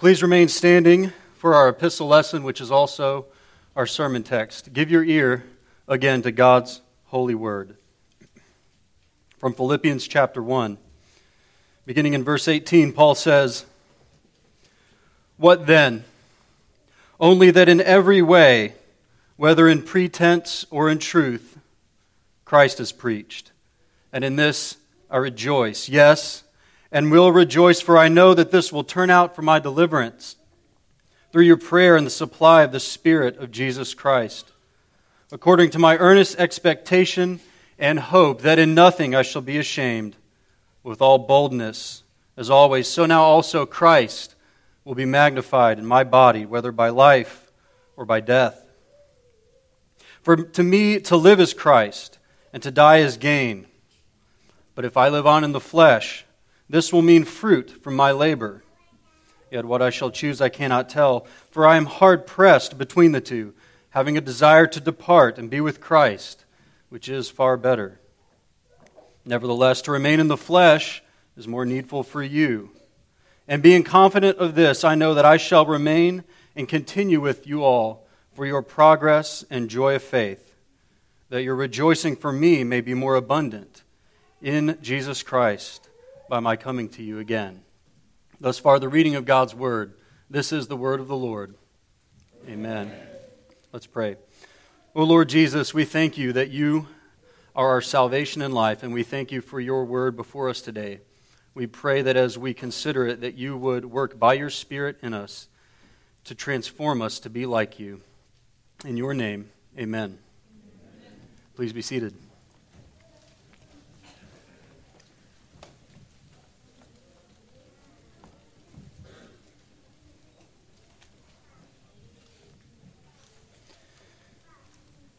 Please remain standing for our epistle lesson, which is also our sermon text. Give your ear again to God's holy word. From Philippians chapter 1, beginning in verse 18, Paul says, What then? Only that in every way, whether in pretense or in truth, Christ is preached. And in this I rejoice. Yes, and will rejoice, for I know that this will turn out for my deliverance through your prayer and the supply of the Spirit of Jesus Christ, according to my earnest expectation and hope that in nothing I shall be ashamed, with all boldness, as always, so now also Christ will be magnified in my body, whether by life or by death. For to me, to live is Christ, and to die is gain. But if I live on in the flesh, this will mean fruit from my labor. Yet what I shall choose I cannot tell, for I am hard pressed between the two, having a desire to depart and be with Christ, which is far better. Nevertheless, to remain in the flesh is more needful for you. And being confident of this, I know that I shall remain and continue with you all for your progress and joy of faith, that your rejoicing for me may be more abundant in Jesus Christ by my coming to you again. Thus far, the reading of God's word. This is the word of the Lord. Amen. Let's pray. O Lord Jesus, we thank you that you are our salvation and life, and we thank you for your word before us today. We pray that as we consider it, that you would work by your Spirit in us to transform us to be like you. In your name, amen. amen. Please be seated.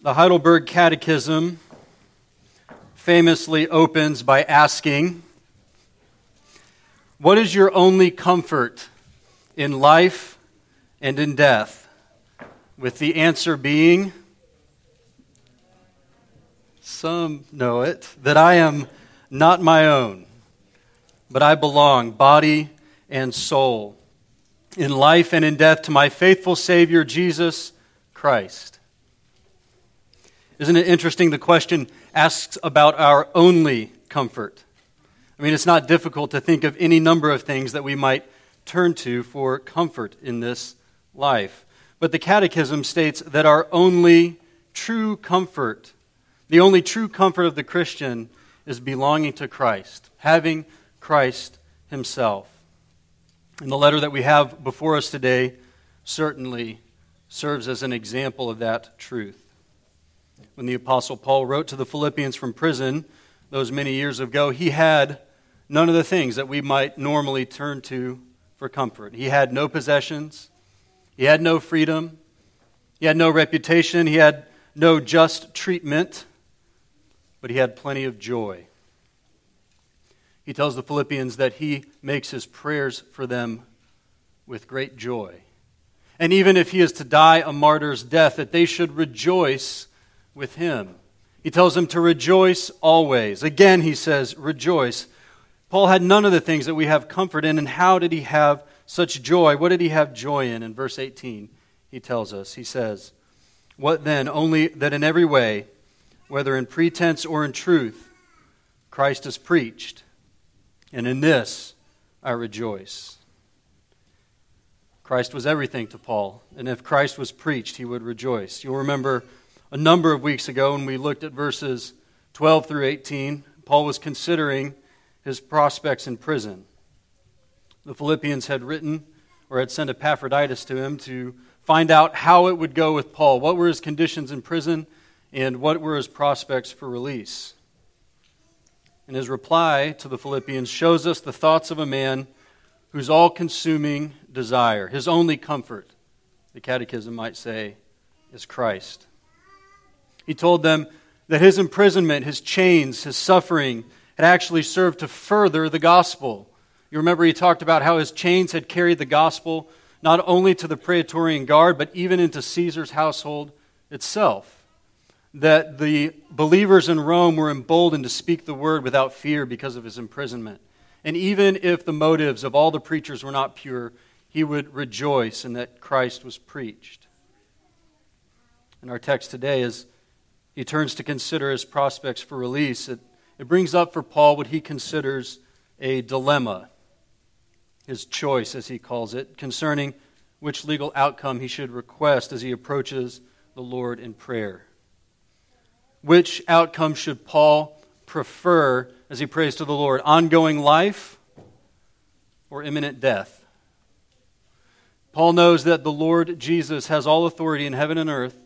The Heidelberg Catechism famously opens by asking, What is your only comfort in life and in death? With the answer being, Some know it, that I am not my own, but I belong, body and soul, in life and in death, to my faithful Savior, Jesus Christ. Isn't it interesting? The question asks about our only comfort. I mean, it's not difficult to think of any number of things that we might turn to for comfort in this life. But the Catechism states that our only true comfort, the only true comfort of the Christian, is belonging to Christ, having Christ Himself. And the letter that we have before us today certainly serves as an example of that truth when the Apostle Paul wrote to the Philippians from prison those many years ago, he had none of the things that we might normally turn to for comfort. He had no possessions, he had no freedom, he had no reputation, he had no just treatment, but he had plenty of joy. He tells the Philippians that he makes his prayers for them with great joy. And even if he is to die a martyr's death, that they should rejoice with him. He tells them to rejoice always. Again, he says, rejoice. Paul had none of the things that we have comfort in, and how did he have such joy? What did he have joy in? In verse 18, he tells us, he says, What then? Only that in every way, whether in pretense or in truth, Christ is preached, and in this I rejoice. Christ was everything to Paul, and if Christ was preached, he would rejoice. You'll remember a number of weeks ago when we looked at verses 12 through 18, Paul was considering his prospects in prison. The Philippians had written or had sent Epaphroditus to him to find out how it would go with Paul. What were his conditions in prison and what were his prospects for release? And his reply to the Philippians shows us the thoughts of a man whose all consuming desire, his only comfort, the Catechism might say, is Christ. He told them that his imprisonment, his chains, his suffering had actually served to further the gospel. You remember he talked about how his chains had carried the gospel not only to the Praetorian Guard, but even into Caesar's household itself. That the believers in Rome were emboldened to speak the word without fear because of his imprisonment. And even if the motives of all the preachers were not pure, he would rejoice in that Christ was preached. In our text today, as he turns to consider his prospects for release, it, it brings up for Paul what he considers a dilemma, his choice, as he calls it, concerning which legal outcome he should request as he approaches the Lord in prayer. Which outcome should Paul prefer as he prays to the Lord? Ongoing life or imminent death? Paul knows that the Lord Jesus has all authority in heaven and earth,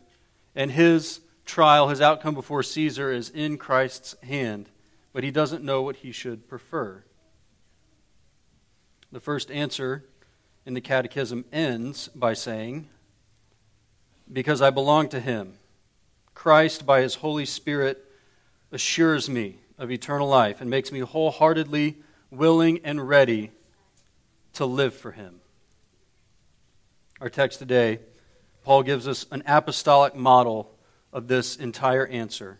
and his trial, his outcome before Caesar, is in Christ's hand, but he doesn't know what he should prefer. The first answer in the Catechism ends by saying, Because I belong to him, Christ, by his Holy Spirit, assures me of eternal life and makes me wholeheartedly willing and ready to live for him. Our text today, Paul gives us an apostolic model of this entire answer.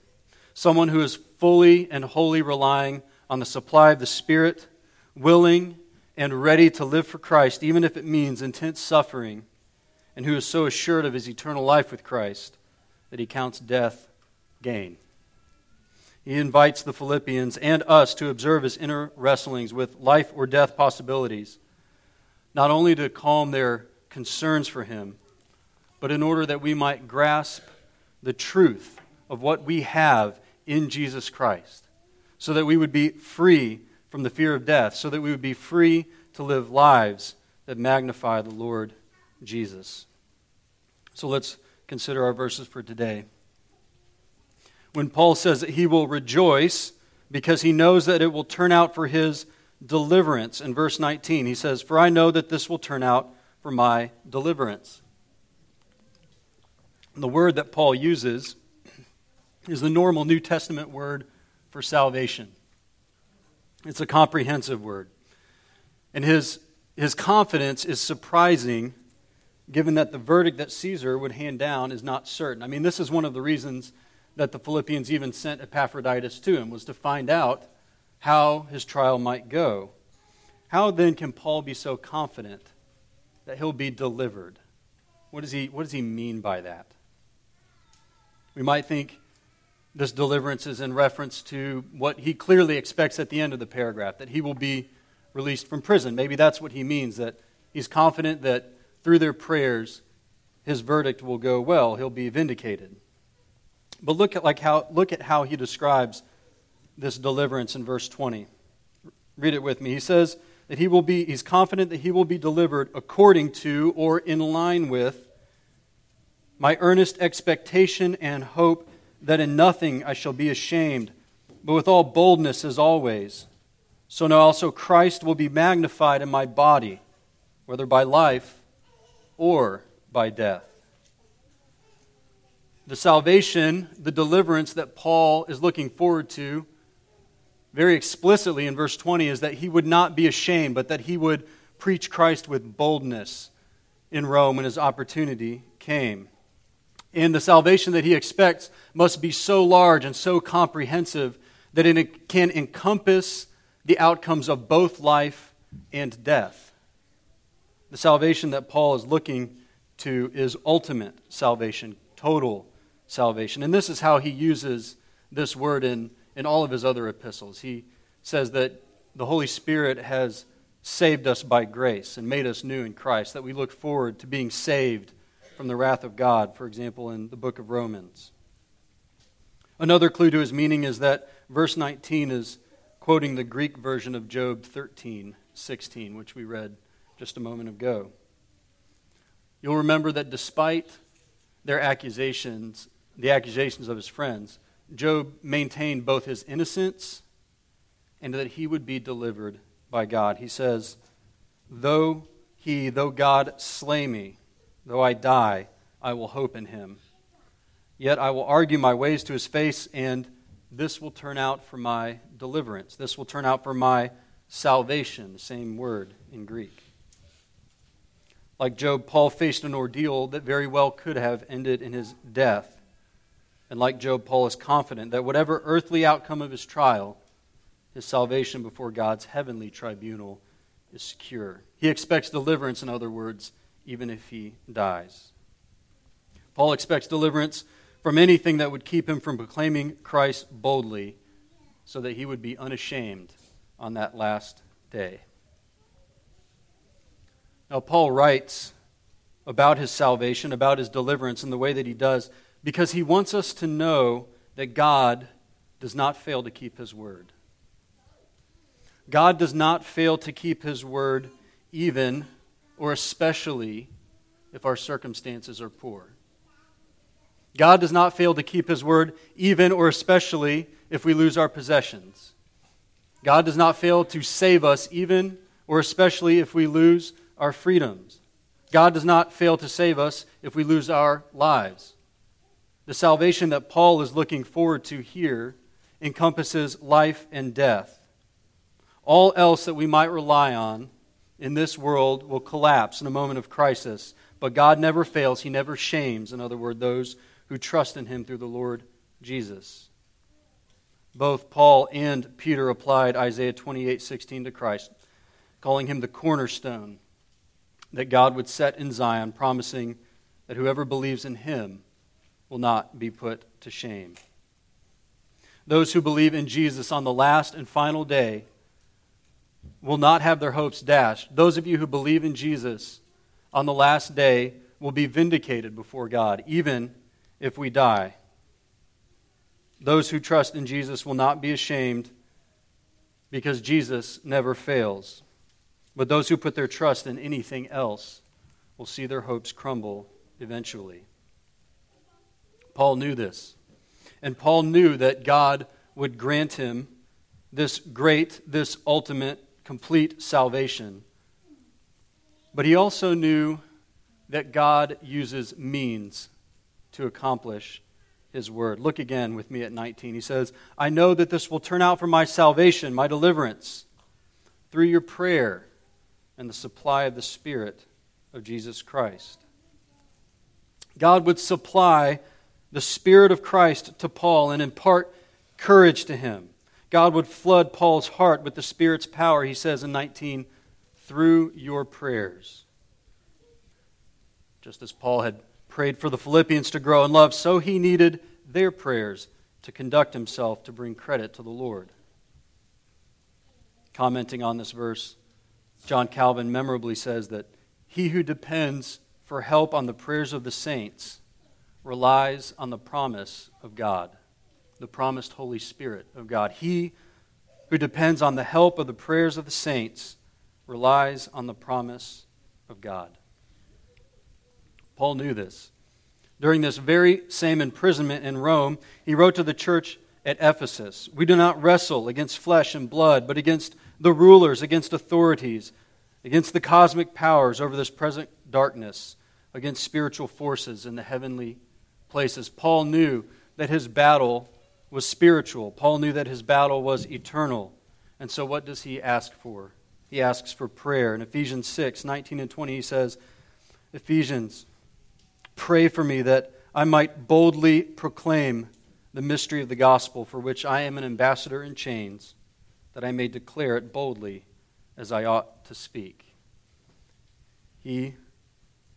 Someone who is fully and wholly relying on the supply of the Spirit, willing and ready to live for Christ, even if it means intense suffering, and who is so assured of his eternal life with Christ that he counts death gain. He invites the Philippians and us to observe his inner wrestlings with life or death possibilities, not only to calm their concerns for him, but in order that we might grasp the truth of what we have in Jesus Christ, so that we would be free from the fear of death, so that we would be free to live lives that magnify the Lord Jesus. So let's consider our verses for today. When Paul says that he will rejoice because he knows that it will turn out for his deliverance, in verse 19, he says, For I know that this will turn out for my deliverance. The word that Paul uses is the normal New Testament word for salvation. It's a comprehensive word. And his, his confidence is surprising given that the verdict that Caesar would hand down is not certain. I mean, this is one of the reasons that the Philippians even sent Epaphroditus to him, was to find out how his trial might go. How then can Paul be so confident that he'll be delivered. What does he, what does he mean by that? We might think this deliverance is in reference to what he clearly expects at the end of the paragraph, that he will be released from prison. Maybe that's what he means, that he's confident that through their prayers, his verdict will go well. He'll be vindicated. But look at, like how, look at how he describes this deliverance in verse 20. Read it with me. He says, that he will be, he's confident that he will be delivered according to or in line with my earnest expectation and hope that in nothing I shall be ashamed, but with all boldness as always. So now also Christ will be magnified in my body, whether by life or by death. The salvation, the deliverance that Paul is looking forward to very explicitly in verse 20 is that he would not be ashamed, but that he would preach Christ with boldness in Rome when his opportunity came. And the salvation that he expects must be so large and so comprehensive that it can encompass the outcomes of both life and death. The salvation that Paul is looking to is ultimate salvation, total salvation. And this is how he uses this word in in all of his other epistles. He says that the Holy Spirit has saved us by grace and made us new in Christ, that we look forward to being saved from the wrath of God, for example, in the book of Romans. Another clue to his meaning is that verse 19 is quoting the Greek version of Job 13, 16, which we read just a moment ago. You'll remember that despite their accusations, the accusations of his friends, Job maintained both his innocence and that he would be delivered by God. He says, Though he, though God slay me, though I die, I will hope in him. Yet I will argue my ways to his face, and this will turn out for my deliverance. This will turn out for my salvation, same word in Greek. Like Job, Paul faced an ordeal that very well could have ended in his death. And like Job, Paul is confident that whatever earthly outcome of his trial, his salvation before God's heavenly tribunal is secure. He expects deliverance, in other words, even if he dies. Paul expects deliverance from anything that would keep him from proclaiming Christ boldly so that he would be unashamed on that last day. Now, Paul writes about his salvation, about his deliverance, in the way that he does, because he wants us to know that God does not fail to keep his word. God does not fail to keep his word, even or especially if our circumstances are poor. God does not fail to keep his word, even or especially if we lose our possessions. God does not fail to save us, even or especially if we lose our freedoms. God does not fail to save us if we lose our lives. The salvation that Paul is looking forward to here encompasses life and death. All else that we might rely on in this world will collapse in a moment of crisis, but God never fails. He never shames, in other words, those who trust in him through the Lord Jesus. Both Paul and Peter applied Isaiah 28:16 to Christ, calling him the cornerstone that God would set in Zion, promising that whoever believes in him will not be put to shame. Those who believe in Jesus on the last and final day will not have their hopes dashed. Those of you who believe in Jesus on the last day will be vindicated before God, even if we die. Those who trust in Jesus will not be ashamed because Jesus never fails. But those who put their trust in anything else will see their hopes crumble eventually. Paul knew this. And Paul knew that God would grant him this great, this ultimate, complete salvation. But he also knew that God uses means to accomplish his word. Look again with me at 19. He says, I know that this will turn out for my salvation, my deliverance, through your prayer and the supply of the Spirit of Jesus Christ. God would supply the Spirit of Christ to Paul and impart courage to him. God would flood Paul's heart with the Spirit's power, he says in 19, through your prayers. Just as Paul had prayed for the Philippians to grow in love, so he needed their prayers to conduct himself to bring credit to the Lord. Commenting on this verse, John Calvin memorably says that he who depends for help on the prayers of the saints relies on the promise of God, the promised Holy Spirit of God. He who depends on the help of the prayers of the saints relies on the promise of God. Paul knew this. During this very same imprisonment in Rome, he wrote to the church at Ephesus We do not wrestle against flesh and blood, but against the rulers, against authorities, against the cosmic powers over this present darkness, against spiritual forces in the heavenly places. Paul knew that his battle was spiritual, Paul knew that his battle was eternal. And so, what does he ask for? He asks for prayer. In Ephesians 6 19 and 20, he says, Ephesians, pray for me that I might boldly proclaim the mystery of the gospel for which I am an ambassador in chains that I may declare it boldly as I ought to speak. He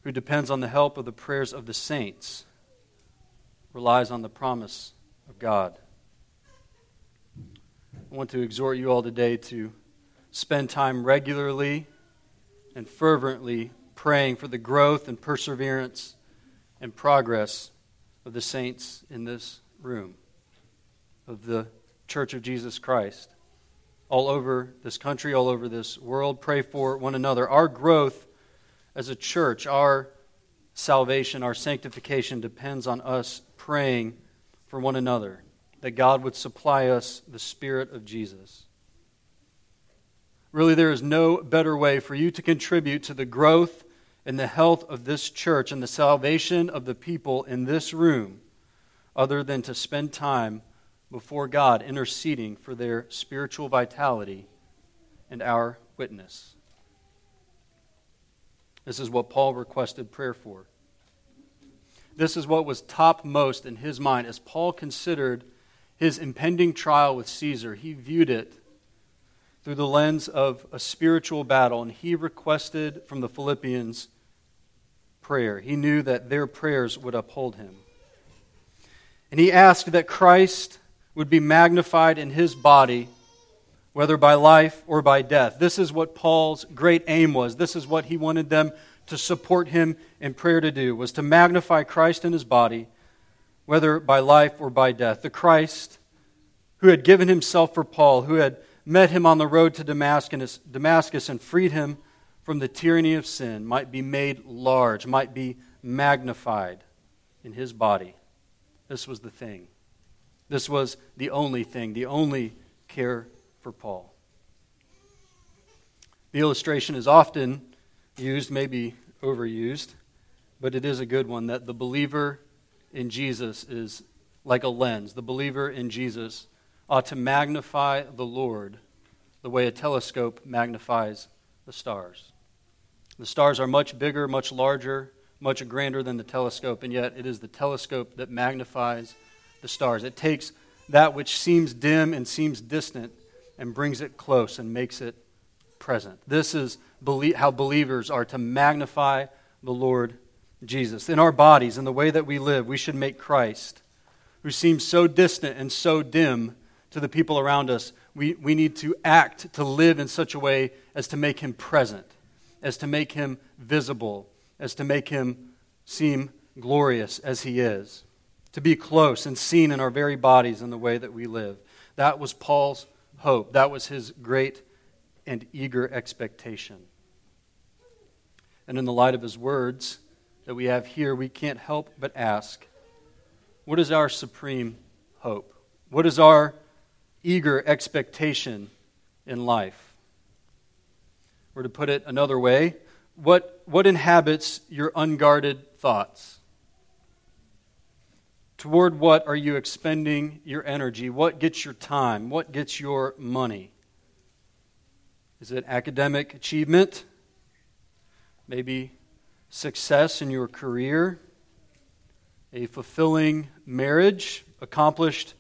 who depends on the help of the prayers of the saints relies on the promise of God. I want to exhort you all today to spend time regularly and fervently praying for the growth and perseverance and progress of the saints in this room, of the Church of Jesus Christ all over this country, all over this world. Pray for one another. Our growth as a church, our salvation, our sanctification depends on us praying for one another, that God would supply us the Spirit of Jesus. Really, there is no better way for you to contribute to the growth and the health of this church and the salvation of the people in this room other than to spend time before God, interceding for their spiritual vitality and our witness. This is what Paul requested prayer for. This is what was topmost in his mind as Paul considered his impending trial with Caesar. He viewed it through the lens of a spiritual battle, and he requested from the Philippians prayer. He knew that their prayers would uphold him. And he asked that Christ would be magnified in his body, whether by life or by death. This is what Paul's great aim was. This is what he wanted them to support him in prayer to do, was to magnify Christ in his body, whether by life or by death. The Christ who had given himself for Paul, who had met him on the road to Damascus, and freed him from the tyranny of sin might be made large, might be magnified in his body. This was the thing. This was the only thing, the only care for Paul. The illustration is often used, maybe overused, but it is a good one that the believer in Jesus is like a lens. The believer in Jesus ought to magnify the Lord the way a telescope magnifies the stars. The stars are much bigger, much larger, much grander than the telescope, and yet it is the telescope that magnifies the stars. It takes that which seems dim and seems distant and brings it close and makes it present. This is how believers are to magnify the Lord Jesus. In our bodies, in the way that we live, we should make Christ, who seems so distant and so dim to the people around us, we, we need to act to live in such a way as to make him present as to make him visible, as to make him seem glorious as he is, to be close and seen in our very bodies in the way that we live. That was Paul's hope. That was his great and eager expectation. And in the light of his words that we have here, we can't help but ask what is our supreme hope? What is our eager expectation in life? Or to put it another way, what, what inhabits your unguarded thoughts? Toward what are you expending your energy? What gets your time? What gets your money? Is it academic achievement? Maybe success in your career? A fulfilling marriage? Accomplished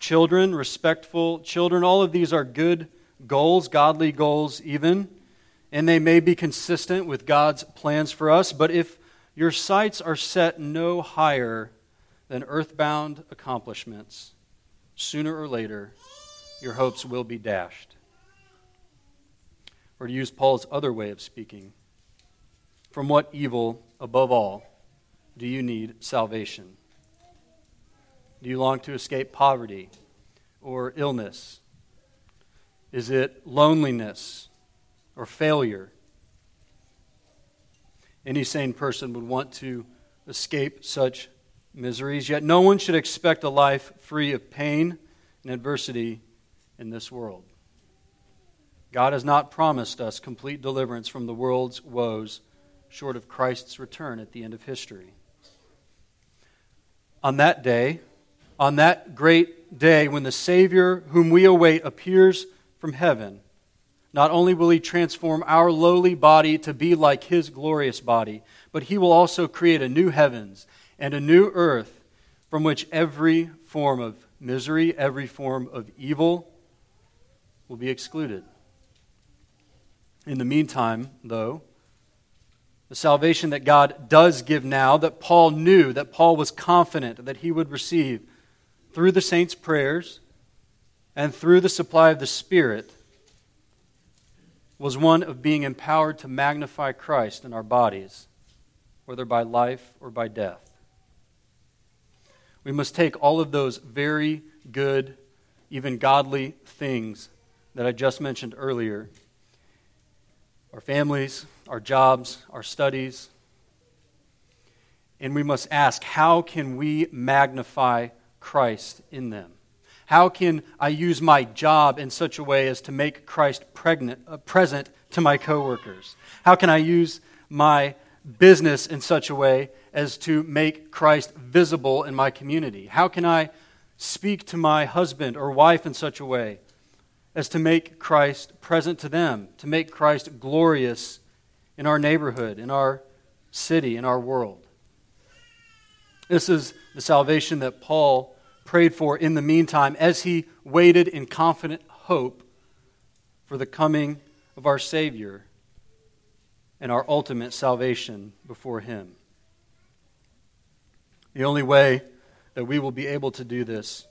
children? Respectful children? All of these are good goals, godly goals, even and they may be consistent with God's plans for us, but if your sights are set no higher than earthbound accomplishments, sooner or later, your hopes will be dashed. Or to use Paul's other way of speaking, from what evil, above all, do you need salvation? Do you long to escape poverty or illness? Is it loneliness or failure. Any sane person would want to escape such miseries, yet no one should expect a life free of pain and adversity in this world. God has not promised us complete deliverance from the world's woes short of Christ's return at the end of history. On that day, on that great day when the Savior whom we await appears from heaven, not only will he transform our lowly body to be like his glorious body, but he will also create a new heavens and a new earth from which every form of misery, every form of evil will be excluded. In the meantime, though, the salvation that God does give now, that Paul knew, that Paul was confident that he would receive through the saints' prayers and through the supply of the Spirit, was one of being empowered to magnify Christ in our bodies, whether by life or by death. We must take all of those very good, even godly things that I just mentioned earlier our families, our jobs, our studies, and we must ask how can we magnify Christ in them? How can I use my job in such a way as to make Christ pregnant, uh, present to my coworkers? How can I use my business in such a way as to make Christ visible in my community? How can I speak to my husband or wife in such a way as to make Christ present to them, to make Christ glorious in our neighborhood, in our city, in our world? This is the salvation that Paul prayed for in the meantime as he waited in confident hope for the coming of our Savior and our ultimate salvation before Him. The only way that we will be able to do this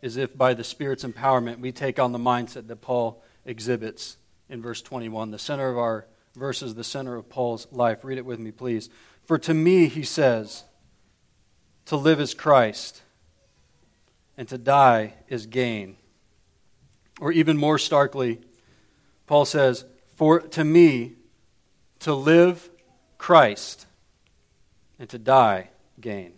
is if by the Spirit's empowerment we take on the mindset that Paul exhibits in verse 21. The center of our verse is the center of Paul's life. Read it with me, please. For to me, he says, to live is Christ, and to die is gain. Or even more starkly, Paul says, For to me, to live Christ, and to die gain.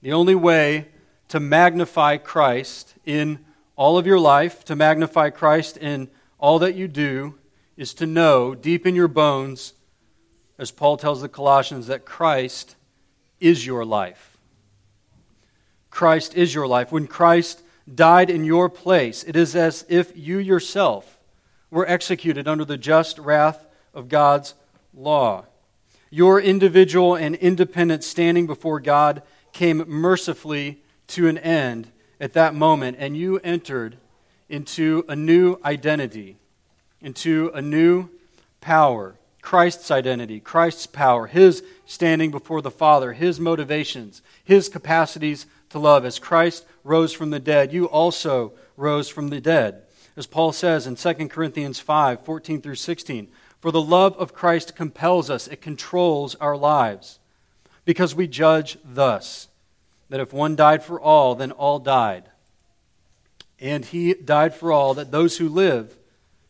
The only way to magnify Christ in all of your life, to magnify Christ in all that you do, is to know deep in your bones, as Paul tells the Colossians, that Christ is your life. Christ is your life. When Christ died in your place, it is as if you yourself were executed under the just wrath of God's law. Your individual and independent standing before God came mercifully to an end at that moment, and you entered into a new identity, into a new power. Christ's identity, Christ's power, his standing before the Father, his motivations, his capacities to love. As Christ rose from the dead, you also rose from the dead. As Paul says in 2 Corinthians 5 14 through 16, for the love of Christ compels us, it controls our lives, because we judge thus that if one died for all, then all died. And he died for all, that those who live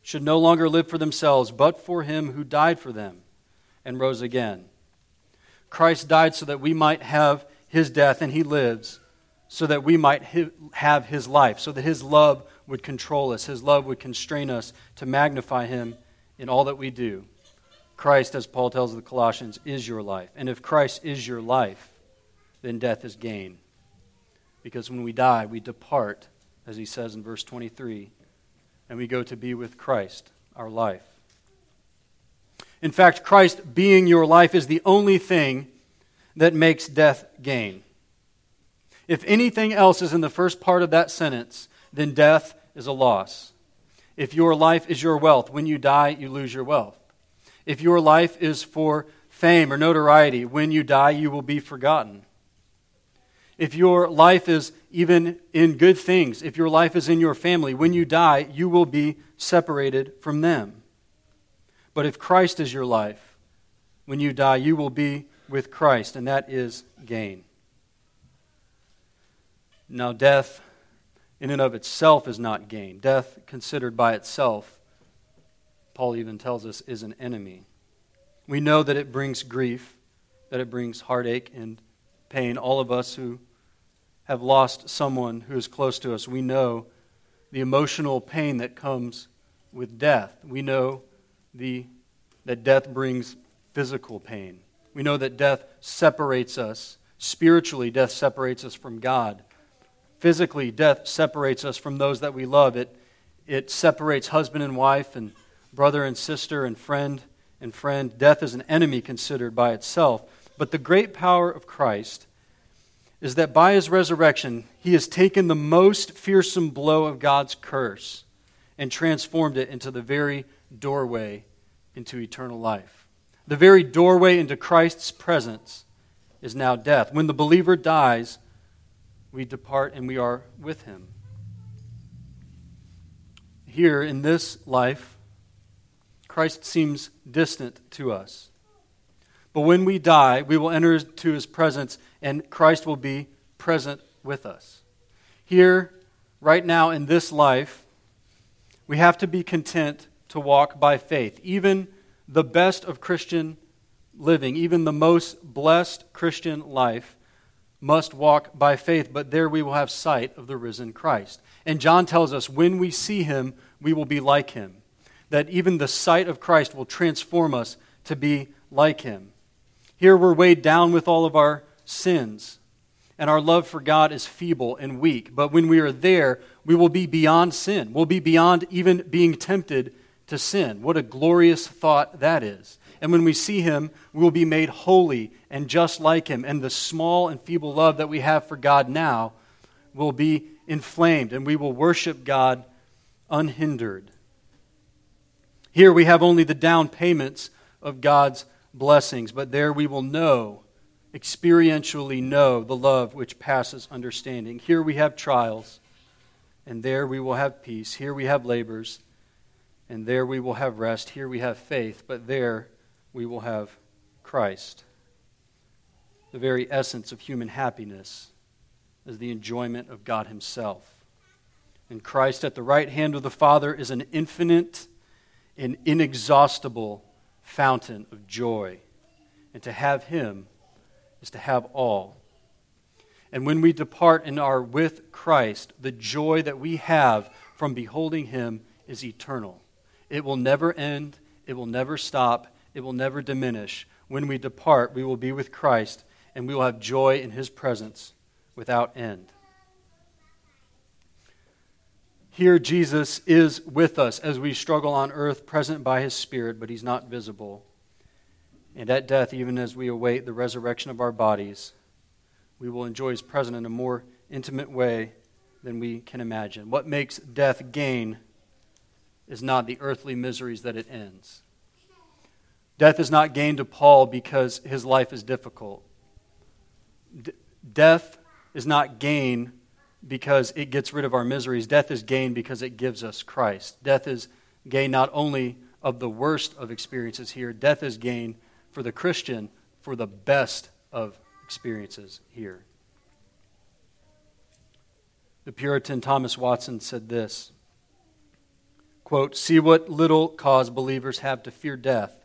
should no longer live for themselves, but for him who died for them and rose again. Christ died so that we might have his death, and he lives so that we might have his life, so that his love would control us, his love would constrain us to magnify him in all that we do. Christ, as Paul tells the Colossians, is your life. And if Christ is your life, then death is gain. Because when we die, we depart, as he says in verse 23, and we go to be with Christ, our life. In fact, Christ being your life is the only thing that makes death gain. If anything else is in the first part of that sentence, then death is a loss. If your life is your wealth, when you die, you lose your wealth. If your life is for fame or notoriety, when you die, you will be forgotten if your life is even in good things, if your life is in your family, when you die, you will be separated from them. But if Christ is your life, when you die, you will be with Christ, and that is gain. Now, death in and of itself is not gain. Death, considered by itself, Paul even tells us, is an enemy. We know that it brings grief, that it brings heartache and pain. All of us who have lost someone who is close to us, we know the emotional pain that comes with death. We know the, that death brings physical pain. We know that death separates us. Spiritually, death separates us from God. Physically, death separates us from those that we love. It, it separates husband and wife, and brother and sister, and friend and friend. Death is an enemy considered by itself. But the great power of Christ is that by his resurrection, he has taken the most fearsome blow of God's curse and transformed it into the very doorway into eternal life. The very doorway into Christ's presence is now death. When the believer dies, we depart and we are with him. Here in this life, Christ seems distant to us. But when we die, we will enter into his presence and Christ will be present with us. Here, right now in this life, we have to be content to walk by faith. Even the best of Christian living, even the most blessed Christian life, must walk by faith, but there we will have sight of the risen Christ. And John tells us when we see him, we will be like him. That even the sight of Christ will transform us to be like him. Here we're weighed down with all of our sins. And our love for God is feeble and weak. But when we are there, we will be beyond sin. We'll be beyond even being tempted to sin. What a glorious thought that is. And when we see Him, we will be made holy and just like Him. And the small and feeble love that we have for God now will be inflamed, and we will worship God unhindered. Here we have only the down payments of God's blessings, but there we will know, experientially know, the love which passes understanding. Here we have trials, and there we will have peace. Here we have labors, and there we will have rest. Here we have faith, but there we will have Christ. The very essence of human happiness is the enjoyment of God Himself. And Christ at the right hand of the Father is an infinite and inexhaustible fountain of joy. And to have Him is to have all. And when we depart and are with Christ, the joy that we have from beholding Him is eternal. It will never end, it will never stop, it will never diminish. When we depart, we will be with Christ, and we will have joy in His presence without end. Here, Jesus is with us as we struggle on earth, present by his Spirit, but he's not visible. And at death, even as we await the resurrection of our bodies, we will enjoy his presence in a more intimate way than we can imagine. What makes death gain is not the earthly miseries that it ends. Death is not gain to Paul because his life is difficult. D- death is not gain because it gets rid of our miseries. Death is gain because it gives us Christ. Death is gain not only of the worst of experiences here, death is gain for the Christian for the best of experiences here. The Puritan Thomas Watson said this quote, See what little cause believers have to fear death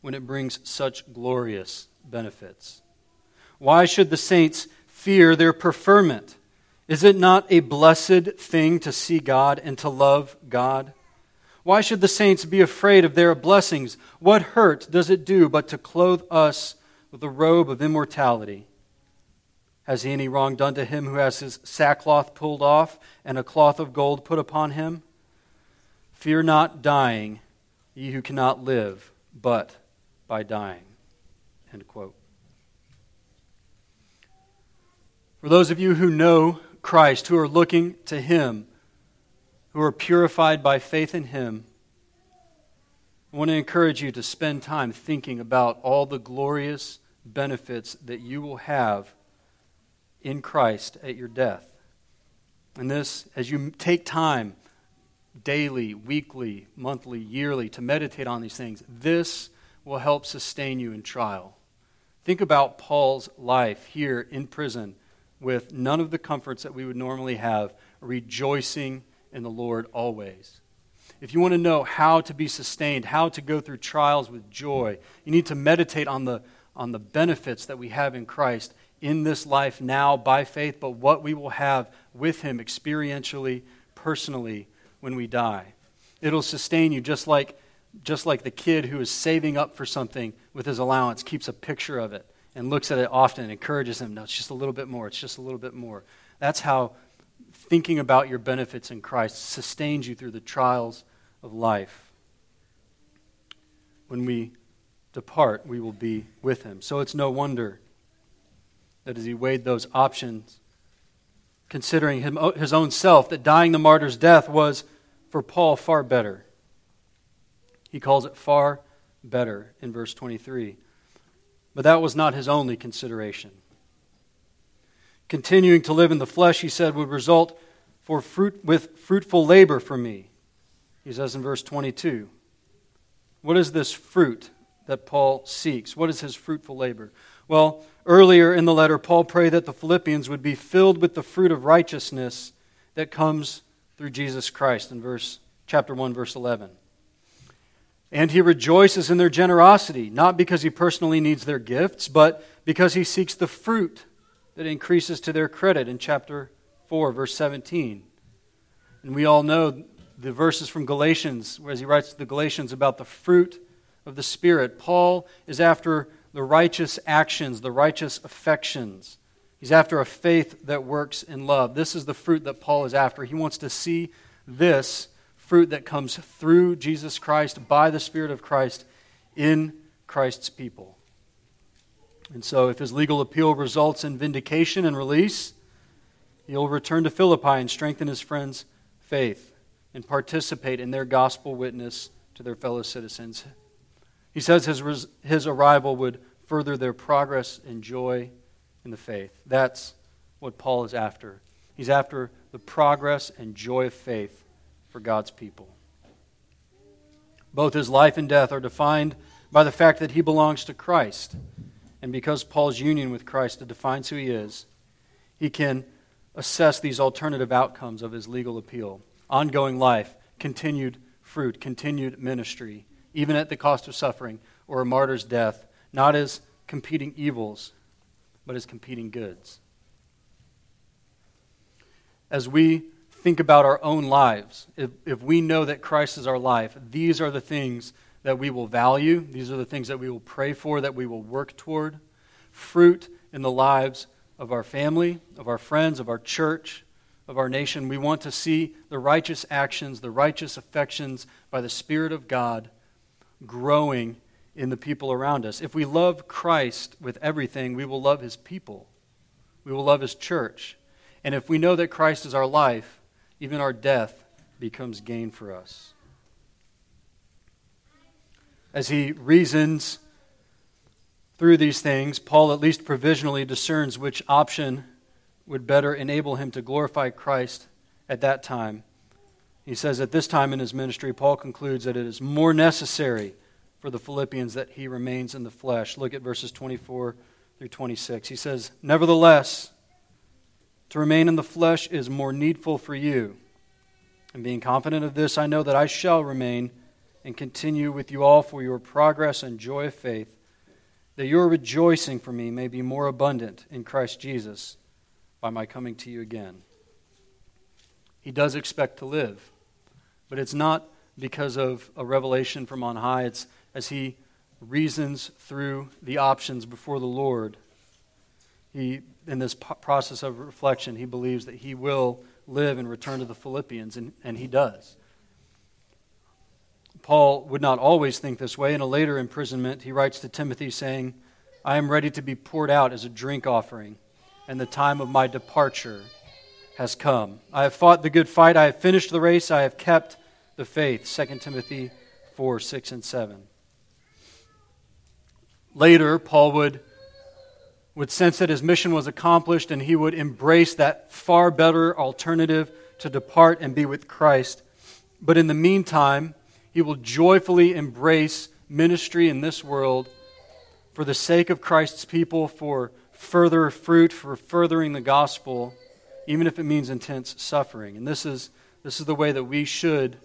when it brings such glorious benefits. Why should the saints fear their preferment? Is it not a blessed thing to see God and to love God? Why should the saints be afraid of their blessings? What hurt does it do but to clothe us with the robe of immortality? Has he any wrong done to him who has his sackcloth pulled off and a cloth of gold put upon him? Fear not dying, ye who cannot live but by dying. End quote. For those of you who know Christ, who are looking to Him, who are purified by faith in Him, I want to encourage you to spend time thinking about all the glorious benefits that you will have in Christ at your death. And this, as you take time daily, weekly, monthly, yearly to meditate on these things, this will help sustain you in trial. Think about Paul's life here in prison with none of the comforts that we would normally have, rejoicing in the Lord always. If you want to know how to be sustained, how to go through trials with joy, you need to meditate on the, on the benefits that we have in Christ in this life now by faith, but what we will have with Him experientially, personally, when we die. It'll sustain you just like, just like the kid who is saving up for something with his allowance keeps a picture of it and looks at it often and encourages him. No, it's just a little bit more. It's just a little bit more. That's how thinking about your benefits in Christ sustains you through the trials of life. When we depart, we will be with him. So it's no wonder that as he weighed those options, considering him, his own self, that dying the martyr's death was for Paul far better. He calls it far better in verse 23. But that was not his only consideration. Continuing to live in the flesh, he said, would result for fruit, with fruitful labor for me. He says in verse 22. What is this fruit that Paul seeks? What is his fruitful labor? Well, earlier in the letter, Paul prayed that the Philippians would be filled with the fruit of righteousness that comes through Jesus Christ in verse chapter 1 verse 11. And he rejoices in their generosity, not because he personally needs their gifts, but because he seeks the fruit that increases to their credit in chapter 4, verse 17. And we all know the verses from Galatians, as he writes to the Galatians about the fruit of the Spirit. Paul is after the righteous actions, the righteous affections. He's after a faith that works in love. This is the fruit that Paul is after. He wants to see this fruit that comes through Jesus Christ, by the Spirit of Christ, in Christ's people. And so, if his legal appeal results in vindication and release, he'll return to Philippi and strengthen his friend's faith. and participate in their gospel witness to their fellow citizens. He says his, his arrival would further their progress and joy in the faith. That's what Paul is after. He's after the progress and joy of faith for God's people. Both his life and death are defined by the fact that he belongs to Christ. And because Paul's union with Christ defines who he is, he can assess these alternative outcomes of his legal appeal ongoing life, continued fruit, continued ministry, even at the cost of suffering or a martyr's death, not as competing evils, but as competing goods. As we think about our own lives, if, if we know that Christ is our life, these are the things that we will value. These are the things that we will pray for, that we will work toward. Fruit in the lives of our family, of our friends, of our church, of our nation. We want to see the righteous actions, the righteous affections by the Spirit of God growing in the people around us. If we love Christ with everything, we will love his people. We will love his church. And if we know that Christ is our life, even our death becomes gain for us. As he reasons through these things, Paul at least provisionally discerns which option would better enable him to glorify Christ at that time. He says at this time in his ministry, Paul concludes that it is more necessary for the Philippians that he remains in the flesh. Look at verses 24 through 26. He says, Nevertheless, to remain in the flesh is more needful for you. And being confident of this, I know that I shall remain and continue with you all for your progress and joy of faith that your rejoicing for me may be more abundant in Christ Jesus by my coming to you again. He does expect to live, but it's not because of a revelation from on high. It's as he reasons through the options before the Lord. He, in this process of reflection, he believes that he will live and return to the Philippians, and, and he does. Paul would not always think this way. In a later imprisonment, he writes to Timothy saying, I am ready to be poured out as a drink offering, and the time of my departure has come. I have fought the good fight, I have finished the race, I have kept the faith. 2 Timothy 4 6 and 7. Later, Paul would, would sense that his mission was accomplished and he would embrace that far better alternative to depart and be with Christ. But in the meantime, he will joyfully embrace ministry in this world for the sake of Christ's people, for further fruit, for furthering the gospel, even if it means intense suffering. And this is, this is the way that we should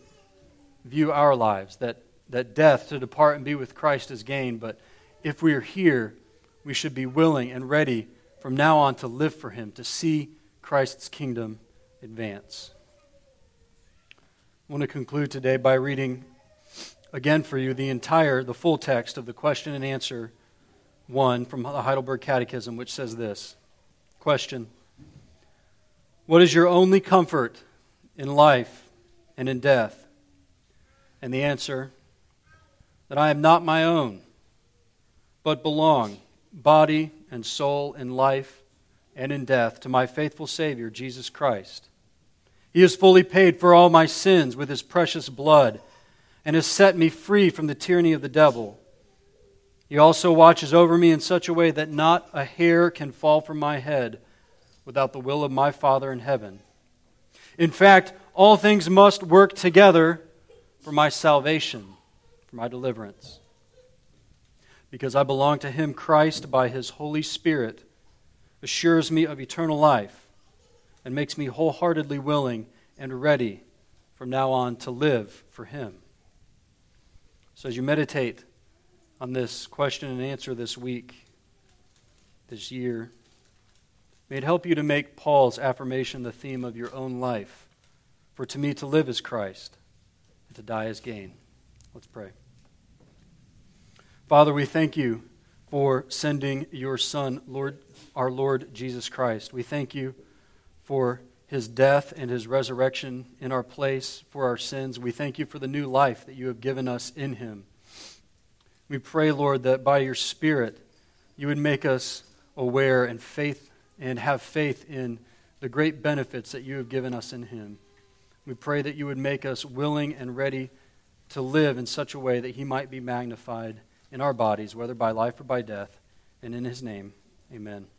view our lives that, that death to depart and be with Christ is gain. But if we are here, we should be willing and ready from now on to live for Him, to see Christ's kingdom advance. I want to conclude today by reading again for you the entire, the full text of the question and answer one from the Heidelberg Catechism, which says this Question What is your only comfort in life and in death? And the answer that I am not my own, but belong, body and soul, in life and in death, to my faithful Savior, Jesus Christ. He has fully paid for all my sins with his precious blood and has set me free from the tyranny of the devil. He also watches over me in such a way that not a hair can fall from my head without the will of my Father in heaven. In fact, all things must work together for my salvation, for my deliverance. Because I belong to Him, Christ, by His Holy Spirit, assures me of eternal life and makes me wholeheartedly willing and ready from now on to live for Him. So as you meditate on this question and answer this week, this year, may it help you to make Paul's affirmation the theme of your own life. For to me, to live is Christ, and to die is gain. Let's pray. Father, we thank you for sending your Son, Lord, our Lord Jesus Christ. We thank you for his death and his resurrection in our place for our sins. We thank you for the new life that you have given us in him. We pray, Lord, that by your Spirit you would make us aware and faith and have faith in the great benefits that you have given us in him. We pray that you would make us willing and ready to live in such a way that he might be magnified in our bodies, whether by life or by death. And in his name, amen.